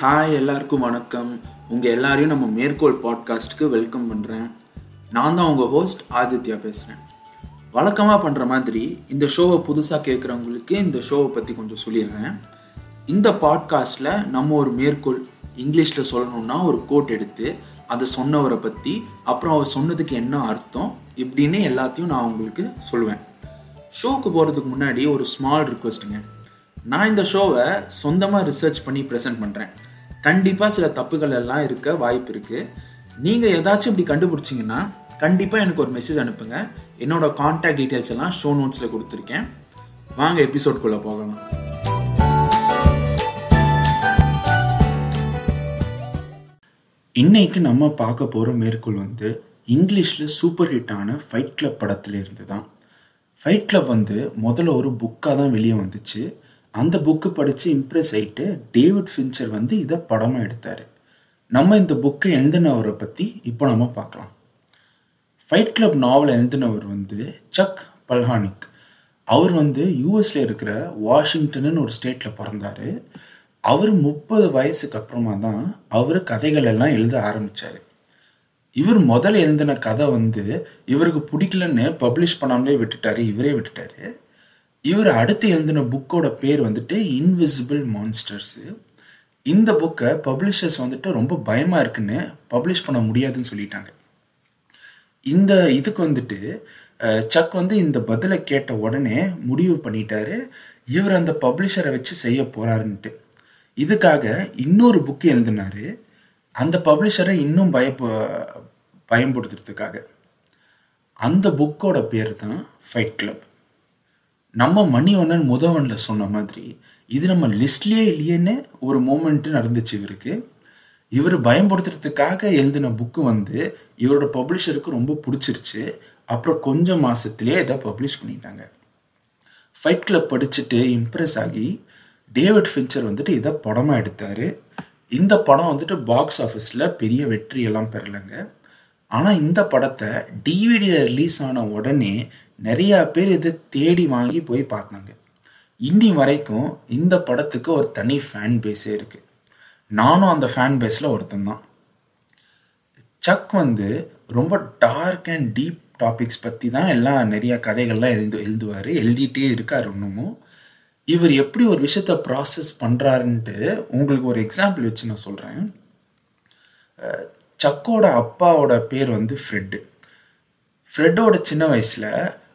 Hi எல்லாருக்கும் வணக்கம். உங்கள் எல்லாரையும் நம்ம மேற்கோள் பாட்காஸ்ட்டுக்கு வெல்கம் பண்ணுறேன் நான் தான் உங்கள் ஹோஸ்ட் ஆதித்யா பேசுகிறேன் வழக்கமாக பண்ணுற மாதிரி இந்த ஷோவை புதுசாக கேட்குறவங்களுக்கு இந்த ஷோவை பற்றி கொஞ்சம் சொல்லிடுறேன். இந்த பாட்காஸ்ட்டில் நம்ம ஒரு மேற்கோள் இங்கிலீஷில் சொல்லணும்னா ஒரு கோட் எடுத்து அதை சொன்னவரை பற்றி அப்புறம் அவர் சொன்னதுக்கு என்ன அர்த்தம் இப்படின்னு எல்லாத்தையும் நான் உங்களுக்கு சொல்லுவேன். ஷோக்கு போகிறதுக்கு முன்னாடி ஒரு ஸ்மால் ரிக்வெஸ்ட்டுங்க நான் இந்த ஷோவை சொந்தமாக ரிசர்ச் பண்ணி ப்ரெசென்ட் பண்ணுறேன் கண்டிப்பாக சில தப்புகள் எல்லாம் இருக்க வாய்ப்பு இருக்குது நீங்கள் ஏதாச்சும் இப்படி கண்டுபிடிச்சிங்கன்னா கண்டிப்பாக எனக்கு ஒரு மெசேஜ் அனுப்புங்க. என்னோட காண்டாக்ட் டீட்டெயில்ஸ் எல்லாம் ஷோ நோட்ஸில் கொடுத்துருக்கேன். வாங்க எபிசோட்குள்ளே போகலாம். இன்னைக்கு நம்ம பார்க்க போகிற மேற்கோள் வந்து இங்கிலீஷில் சூப்பர் ஹிட்டான ஃபைட் கிளப் படத்துலேருந்து தான். ஃபைட் கிளப் வந்து முதல்ல ஒரு புக்காக தான் வெளியே வந்துச்சு. அந்த புக்கு படித்து இம்ப்ரெஸ் ஆகிட்டு டேவிட் ஃபின்ச்சர் வந்து இதை படமாக எடுத்தார். நம்ம இந்த புக்கை எழுதினவரை பற்றி இப்போ நம்ம பார்க்கலாம். ஃபைட் கிளப் நாவல் எழுதினவர் வந்து சக் பல்ஹானிக் அவர் வந்து யூஎஸில் இருக்கிற வாஷிங்டன்னு ஒரு ஸ்டேட்டில் பிறந்தார். அவர் முப்பது வயசுக்கு அப்புறமா தான் அவர் கதைகள் எல்லாம் எழுத ஆரம்பித்தார் இவர் முதல்ல எழுதின கதை வந்து இவருக்கு பிடிக்கலன்னு பப்ளிஷ் பண்ணாமலே விட்டுட்டார் இவரே விட்டுட்டார். இவர் அடுத்து எழுதின புக்கோட பேர் வந்துட்டு இன்விசிபிள் மான்ஸ்டர்ஸு இந்த புக்கை பப்ளிஷர்ஸ் வந்துட்டு ரொம்ப பயமாக இருக்குன்னு பப்ளிஷ் பண்ண முடியாதுன்னு சொல்லிட்டாங்க. இந்த இதுக்கு வந்துட்டு சக் வந்து இந்த பதிலை கேட்ட உடனே முடிவு பண்ணிட்டாரு. இவர் அந்த பப்ளிஷரை வச்சு செய்ய போகிறாருன்ட்டு இதுக்காக இன்னொரு புக்கு எழுதினாரு. அந்த பப்ளிஷரை இன்னும் பயப்ப பயன்படுத்துறதுக்காக. அந்த புக்கோட பேர் தான் ஃபைட் கிளப் நம்ம மணிவண்ணன் முதவனில் சொன்ன மாதிரி இது நம்ம லிஸ்ட்லேயே இல்லையேன்னு ஒரு மூமெண்ட்டு நடந்துச்சு இவருக்கு. இவர் பயன்படுத்துறதுக்காக எழுதின புக்கு வந்து இவரோட பப்ளிஷருக்கு ரொம்ப பிடிச்சிருச்சு. அப்புறம் கொஞ்சம் மாதத்துலேயே இதை பப்ளிஷ் பண்ணிட்டாங்க. ஃபைட் கிளப் படிச்சுட்டு இம்ப்ரெஸ் ஆகி டேவிட் ஃபின்ச்சர் வந்துட்டு இதை படமாக எடுத்தார். இந்த படம் வந்துட்டு பாக்ஸ் ஆஃபீஸில் பெரிய வெற்றியெல்லாம் பெறலைங்க. ஆனால் இந்த படத்தை டிவிடியில் ரிலீஸ் ஆன உடனே நிறையா பேர் இதை தேடி வாங்கி போய் பார்த்தாங்க. இன்னி வரைக்கும் இந்த படத்துக்கு ஒரு தனி ஃபேன் பேஸே இருக்குது நானும் அந்த ஃபேன் பேஸில் ஒருத்தன் தான். சக் வந்து ரொம்ப டார்க் அண்ட் டீப் டாபிக்ஸ் பற்றி தான் எல்லாம் நிறையா கதைகள்லாம் எழுது எழுதுவார் எழுதிட்டே இருக்கார் இன்னமும் இவர் எப்படி ஒரு விஷயத்த ப்ராசஸ் பண்ணுறாருன்ட்டு உங்களுக்கு ஒரு எக்ஸாம்பிள் வச்சு நான் சொல்கிறேன் சக்கோட அப்பாவோட பேர் வந்து ஃப்ரெட்டு ஃப்ரெட்டோட சின்ன வயசில்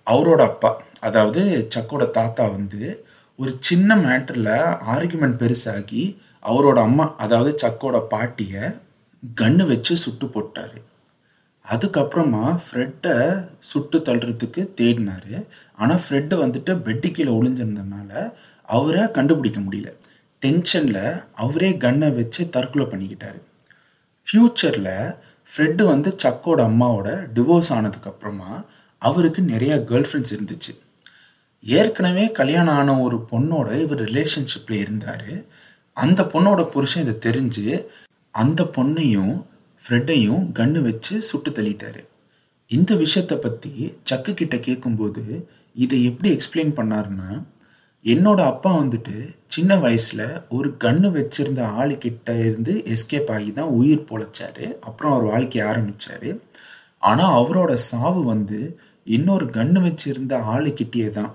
அவரோட அப்பா அதாவது சக்கோட தாத்தா வந்து ஒரு சின்ன மேட்டரில் ஆர்குமெண்ட் பெருசாகி அவரோட அம்மா அதாவது சக்கோட பாட்டியை கன்று வச்சு சுட்டு போட்டார். அதுக்கப்புறமா ஃப்ரெட்டை சுட்டு தள்ளுறதுக்கு தேடினார். ஆனால் ஃப்ரெட்டு வந்துட்டு பெட்டு கீழே ஒளிஞ்சிருந்ததுனால அவரை கண்டுபிடிக்க முடியல. டென்ஷனில் அவரே கன்னை வச்சு தற்கொலை பண்ணிக்கிட்டாரு. ஃப்யூச்சரில் ஃப்ரெட்டு வந்து சக்கோட அம்மாவோட டிவோர்ஸ் ஆனதுக்கப்புறமா அவருக்கு நிறையா கேர்ள் ஃப்ரெண்ட்ஸ் இருந்துச்சு. ஏற்கனவே கல்யாணம் ஆன ஒரு பொண்ணோட இவர் ரிலேஷன்ஷிப்பில் இருந்தார். அந்த பொண்ணோட புருஷன் இதை தெரிஞ்சு அந்த பொண்ணையும் ஃப்ரெட்டையும் கன்று வச்சு சுட்டு தள்ளிட்டாரு. இந்த விஷயத்தை பற்றி சக்கு கிட்ட கேட்கும்போது இதை எப்படி எக்ஸ்பிளைன் பண்ணாருன்னா என்னோட அப்பா வந்துட்டு சின்ன வயசில் ஒரு கன்று வச்சிருந்த ஆளுக்கிட்ட இருந்து எஸ்கேப் ஆகி தான் உயிர் பொழைச்சாரு. அப்புறம் அவர் வாழ்க்கைய ஆரம்பித்தார் ஆனால் அவரோட சாவு வந்து இன்னொரு கன்று வச்சிருந்த ஆளுக்கிட்டே தான்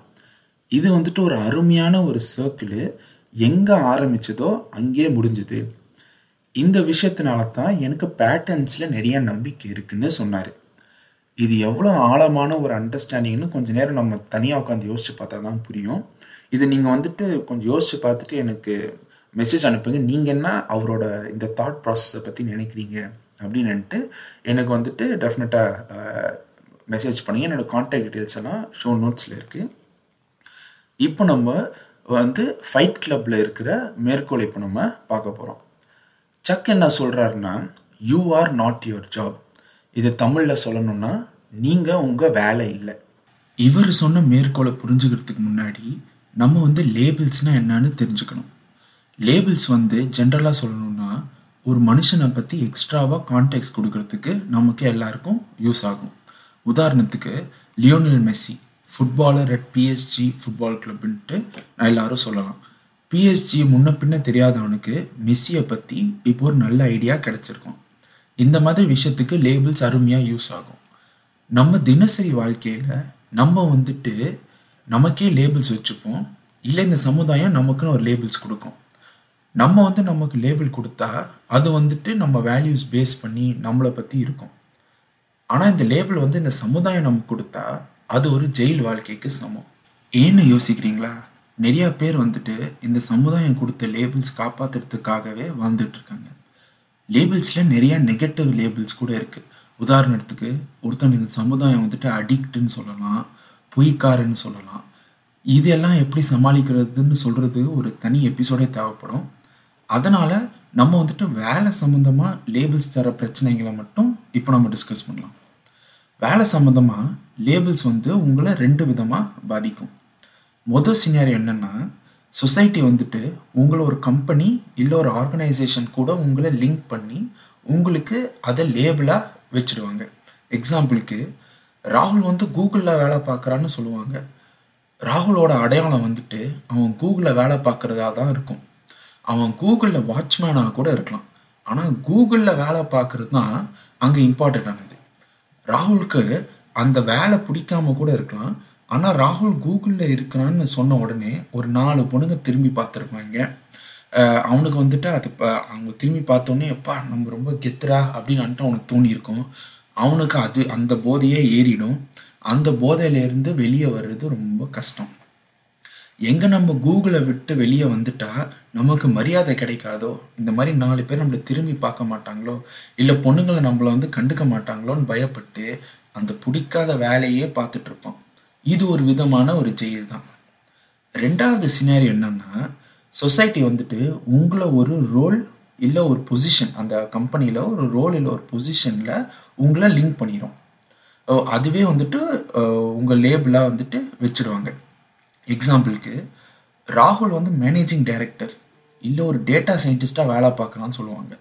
இது வந்துட்டு ஒரு அருமையான ஒரு சர்க்கிள். எங்கே ஆரம்பிச்சதோ அங்கேயே முடிஞ்சுது. இந்த விஷயத்தினால தான் எனக்கு பேட்டர்ன்ஸில் நிறைய நம்பிக்கை இருக்குன்னு சொன்னார். இது எவ்வளோ ஆழமான ஒரு அண்டர்ஸ்டாண்டிங்னு கொஞ்சம் நேரம் நம்ம தனியாக உட்காந்து யோசிச்சு பார்த்தா தான் புரியும். இது நீங்கள் வந்துட்டு கொஞ்சம் யோசிச்சு பார்த்துட்டு எனக்கு மெசேஜ் அனுப்புங்க. நீங்கள் என்ன அவரோட இந்த தாட் ப்ராசஸை பற்றி நினைக்கிறீங்க? அப்படின்னுட்டு எனக்கு வந்துட்டு டெஃபினட்டாக மெசேஜ் பண்ணி என்னோடய காண்டாக்ட் டீட்டெயில்ஸ் எல்லாம் ஷோ நோட்ஸில் இருக்குது இப்போ நம்ம வந்து ஃபைட் கிளப்பில் இருக்கிற மேற்கோள் இப்போ நம்ம பார்க்க போகிறோம் சக் என்ன சொல்கிறாருன்னா you are not your job இது தமிழில் சொல்லணும்னா நீங்கள் உங்கள் வேலை இல்லை. இவர் சொன்ன மேற்கோளை புரிஞ்சுக்கிறதுக்கு முன்னாடி நம்ம வந்து லேபிள்ஸ்னால் என்னன்னு தெரிஞ்சுக்கணும். லேபிள்ஸ் வந்து ஜென்ரலாக சொல்லணும்னா ஒரு மனுஷனை பற்றி எக்ஸ்ட்ராவாக கான்டெக்ட் கொடுக்கறதுக்கு நமக்கு எல்லாருக்கும் யூஸ் ஆகும். உதாரணத்துக்கு Lionel Messi footballer at PSG football கிளப்ன்ட்டு நான் எல்லாரும் சொல்லலாம். பிஎஸ்ஜி முன்ன பின்ன தெரியாதவனுக்கு மெஸ்ஸியை பற்றி இப்போ ஒரு நல்ல ஐடியா கிடச்சிருக்கும். இந்த மாதிரி விஷயத்துக்கு லேபிள்ஸ் அருமையாக யூஸ் ஆகும். நம்ம தினசரி வாழ்க்கையில் நம்ம வந்துட்டு நமக்கே லேபிள்ஸ் வச்சுப்போம். இல்லை இந்த சமுதாயம் நமக்குன்னு ஒரு லேபிள்ஸ் கொடுக்கும். நம்ம வந்து நமக்கு லேபிள் கொடுத்தா அது வந்துட்டு நம்ம வேல்யூஸ் பேஸ் பண்ணி நம்மளை பற்றி இருக்கும். ஆனால் இந்த லேபிள் வந்து இந்த சமுதாயம் நமக்கு கொடுத்தா அது ஒரு ஜெயில் வாழ்க்கைக்கு சமம். ஏன்னு யோசிக்கிறீங்களா? நிறையா பேர் வந்துட்டு இந்த சமுதாயம் கொடுத்த லேபிள்ஸ் காப்பாற்றுறதுக்காகவே வாழ்ந்துட்டுருக்காங்க லேபிள்ஸில் நிறையா நெகட்டிவ் லேபிள்ஸ் கூட இருக்குது உதாரணத்துக்கு ஒருத்தன் இந்த சமுதாயம் வந்துட்டு அடிக்ட்டுன்னு சொல்லலாம் பொய்க்காரன்னு சொல்லலாம். இதெல்லாம் எப்படி சமாளிக்கிறதுன்னு சொல்கிறது ஒரு தனி எபிசோடே தேவைப்படும். அதனால் நம்ம வந்துட்டு வேலை சம்மந்தமாக லேபிள்ஸ் தர பிரச்சனைகளை மட்டும் இப்போ நம்ம டிஸ்கஸ் பண்ணலாம். வேலை சம்மந்தமாக லேபிள்ஸ் வந்து உங்களை ரெண்டு விதமாக பாதிக்கும். மொதல் சினாரி என்னென்னா சொசைட்டி வந்துட்டு உங்களை ஒரு கம்பெனி இல்லை ஒரு ஆர்கனைசேஷன் கூட உங்களை லிங்க் பண்ணி உங்களுக்கு அதை லேபிளாக வச்சுடுவாங்க. எக்ஸாம்பிளுக்கு ராகுல் வந்து கூகுளில் வேலை பார்க்குறான்னு சொல்லுவாங்க. ராகுலோட அடையாளம் வந்துட்டு அவன் கூகுளில் வேலை பார்க்குறதா தான் இருக்கும். அவன் கூகுளில் வாட்ச்மேனாக கூட இருக்கலாம். ஆனால் கூகுளில் வேலை பார்க்குறது தான் அங்கே இம்பார்ட்டண்ட் ஆனது. ராகுலுக்கு அந்த வேலை பிடிக்காம கூட இருக்கலாம். ஆனால் ராகுல் கூகுளில் இருக்கிறான்னு சொன்ன உடனே ஒரு நாலு பொண்ணுங்க திரும்பி பார்த்துருப்பாங்க. அவனுக்கு வந்துட்டு அது அவங்க திரும்பி பார்த்தோன்னே எப்பா நம்ம ரொம்ப கெத்துரா அப்படின்னு அவனுக்கு தோணியிருக்கும். அவனுக்கு அது அந்த போதையே ஏறிடும். அந்த போதையிலேருந்து வெளியே வர்றது ரொம்ப கஷ்டம். எங்கே நம்ம கூகுளை விட்டு வெளியே வந்துட்டா நமக்கு மரியாதை கிடைக்காதோ? இந்த மாதிரி நாலு பேர் நம்மளை திரும்பி பார்க்க மாட்டாங்களோ? இல்லை பொண்ணுங்களை நம்மளை வந்து கண்டுக்க மாட்டாங்களோன்னு பயப்பட்டு அந்த பிடிக்காத வேலையே பார்த்துட்டு இருப்போம். இது ஒரு விதமான ஒரு ஜெயில் தான். ரெண்டாவது சினாரி என்னன்னா சொசைட்டி வந்துட்டு உங்களை ஒரு ரோல் இல்லை ஒரு பொசிஷன் அந்த கம்பெனியில் ஒரு ரோல் இல்லை ஒரு பொசிஷனில் உங்களை லிங்க் பண்ணிடும் அதுவே வந்துட்டு உங்கள் லேபிளாக வந்துட்டு வச்சுடுவாங்க எக்ஸாம்பிளுக்கு ராகுல் வந்து மேனேஜிங் டைரக்டர் இல்லை ஒரு டேட்டா சயின்டிஸ்ட்டாக வேலை பார்க்கலான்னு சொல்லுவாங்க.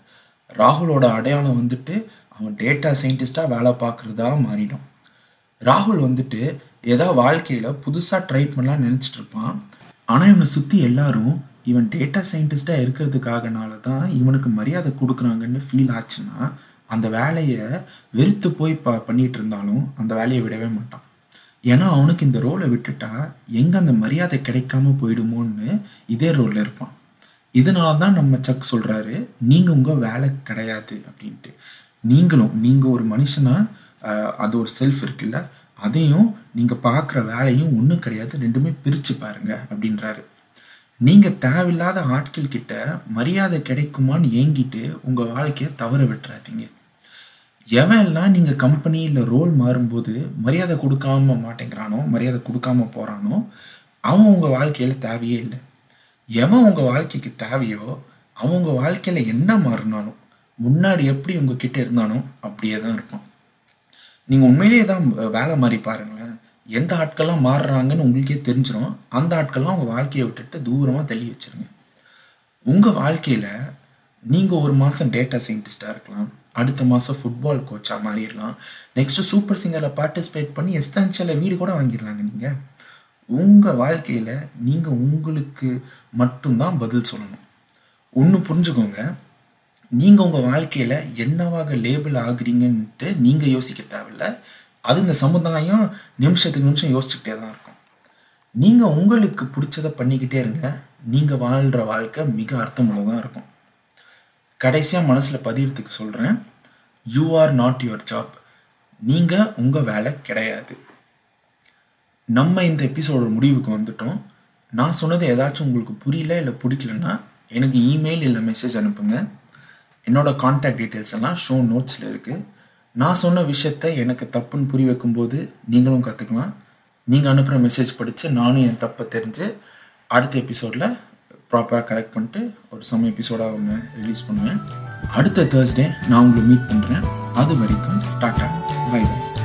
ராகுலோட அடையாளம் வந்துட்டு அவன் டேட்டா சயின்டிஸ்ட்டாக வேலை பார்க்குறதா மாறிடும். ராகுல் வந்துட்டு ஏதோ வாழ்க்கையில் புதுசாக ட்ரை பண்ணலாம் நினச்சிட்டு இருப்பான். ஆனால் இவனை சுற்றி எல்லாரும் இவன் டேட்டா சயின்டிஸ்ட்டாக இருக்கிறதுக்காகனால தான் இவனுக்கு மரியாதை கொடுக்குறாங்கன்னு ஃபீல் ஆச்சுன்னா அந்த வேலையை வெறுத்து போய் ப பண்ணிகிட்டு இருந்தாலும் அந்த வேலையை விடவே மாட்டான். ஏன்னா அவனுக்கு இந்த ரோலை விட்டுட்டா எங்கே அந்த மரியாதை கிடைக்காம போயிடுமோன்னு இதே ரோலில் இருப்பான். இதனால தான் நம்ம சக் சொல்கிறாரு நீங்கள் உங்கள் வேலை கிடையாது அப்படின்ட்டு. நீங்களும் நீங்கள் ஒரு மனுஷனாக அது ஒரு செல்ஃப் இருக்குல்ல அதையும் நீங்கள் பார்க்குற வேலையும் ஒன்றும் கிடையாது ரெண்டுமே பிரித்து பாருங்க அப்படின்றாரு. நீங்கள் தேவையில்லாத ஆட்கள் கிட்ட மரியாதை கிடைக்குமான்னு ஏங்கிட்டு உங்கள் வாழ்க்கையை தவற விட்டுறாதீங்க. எவன்லாம் நீங்கள் கம்பெனி இல்லை ரோல் மாறும்போது மரியாதை கொடுக்காம மாட்டேங்கிறானோ மரியாதை கொடுக்காம போகிறானோ அவன் உங்கள் வாழ்க்கையில் தேவையே இல்லை. எவன் உங்கள் வாழ்க்கைக்கு தேவையோ அவன் உங்கள் வாழ்க்கையில் என்ன மாறினாலும் முன்னாடி எப்படி உங்ககிட்ட இருந்தானோ அப்படியே தான் இருப்பான். நீங்கள் உண்மையிலேயே தான் வேலை மாறி பாருங்களேன். எந்த ஆட்கள்லாம் மாறுறாங்கன்னு உங்களுக்கே தெரிஞ்சிடும் அந்த ஆட்கள்லாம் உங்கள் வாழ்க்கையை விட்டுட்டு தூரமாக தள்ளி வச்சுருங்க. உங்கள் வாழ்க்கையில் நீங்கள் ஒரு மாதம் டேட்டா சயின்டிஸ்டாக இருக்கலாம். அடுத்த மாதம் ஃபுட்பால் கோச்சாக மாறிடலாம். நெக்ஸ்ட்டு சூப்பர் சிங்கரில் பார்ட்டிசிபேட் பண்ணி எஸ்தான்சியில் வீடு கூட வாங்கிடலாங்க நீங்கள் உங்கள் வாழ்க்கையில் நீங்கள் உங்களுக்கு மட்டும்தான் பதில் சொல்லணும். ஒன்று புரிஞ்சுக்கோங்க. நீங்கள் உங்கள் வாழ்க்கையில் என்னவாக லேபிள் ஆகுறீங்கன்ட்டு நீங்கள் யோசிக்க தேவையில்ல. அது இந்த சமுதாயம் நிமிஷத்துக்கு நிமிஷம் யோசிச்சுக்கிட்டே தான் இருக்கும். நீங்கள் உங்களுக்கு பிடிச்சதை பண்ணிக்கிட்டே இருங்க. நீங்கள் வாழ்கிற வாழ்க்கை மிக அர்த்தமுள்ளதாக இருக்கும். கடைசியாக மனசில் பதியறதுக்கு சொல்கிறேன் you are not your job நீங்கள் உங்கள் வேலை கிடையாது. நம்ம இந்த எபிசோட முடிவுக்கு வந்துட்டோம். நான் சொன்னது ஏதாச்சும் உங்களுக்கு புரியல இல்லை பிடிக்கலன்னா எனக்கு இமெயில் இல்லை மெசேஜ் அனுப்புங்க. என்னோட காண்டாக்ட் டீட்டெயில்ஸ் எல்லாம் ஷோ நோட்ஸில் இருக்குது நான் சொன்ன விஷயத்த எனக்கு தப்புன்னு புரிய வைக்கும்போது நீங்களும் கற்றுக்கலாம் நீங்கள் அனுப்புகிற மெசேஜ் படித்து நானும் என் தப்பை தெரிஞ்சு அடுத்த எபிசோடில் ப்ராப்பராக கரெக்ட் பண்ணிட்டு ஒரு சம எபிசோடாக ஒன்று ரிலீஸ் பண்ணுவேன். அடுத்த தேர்ஸ்டே நான் உங்களை மீட் பண்ணுறேன் அது வரைக்கும் டாட்டா பை பை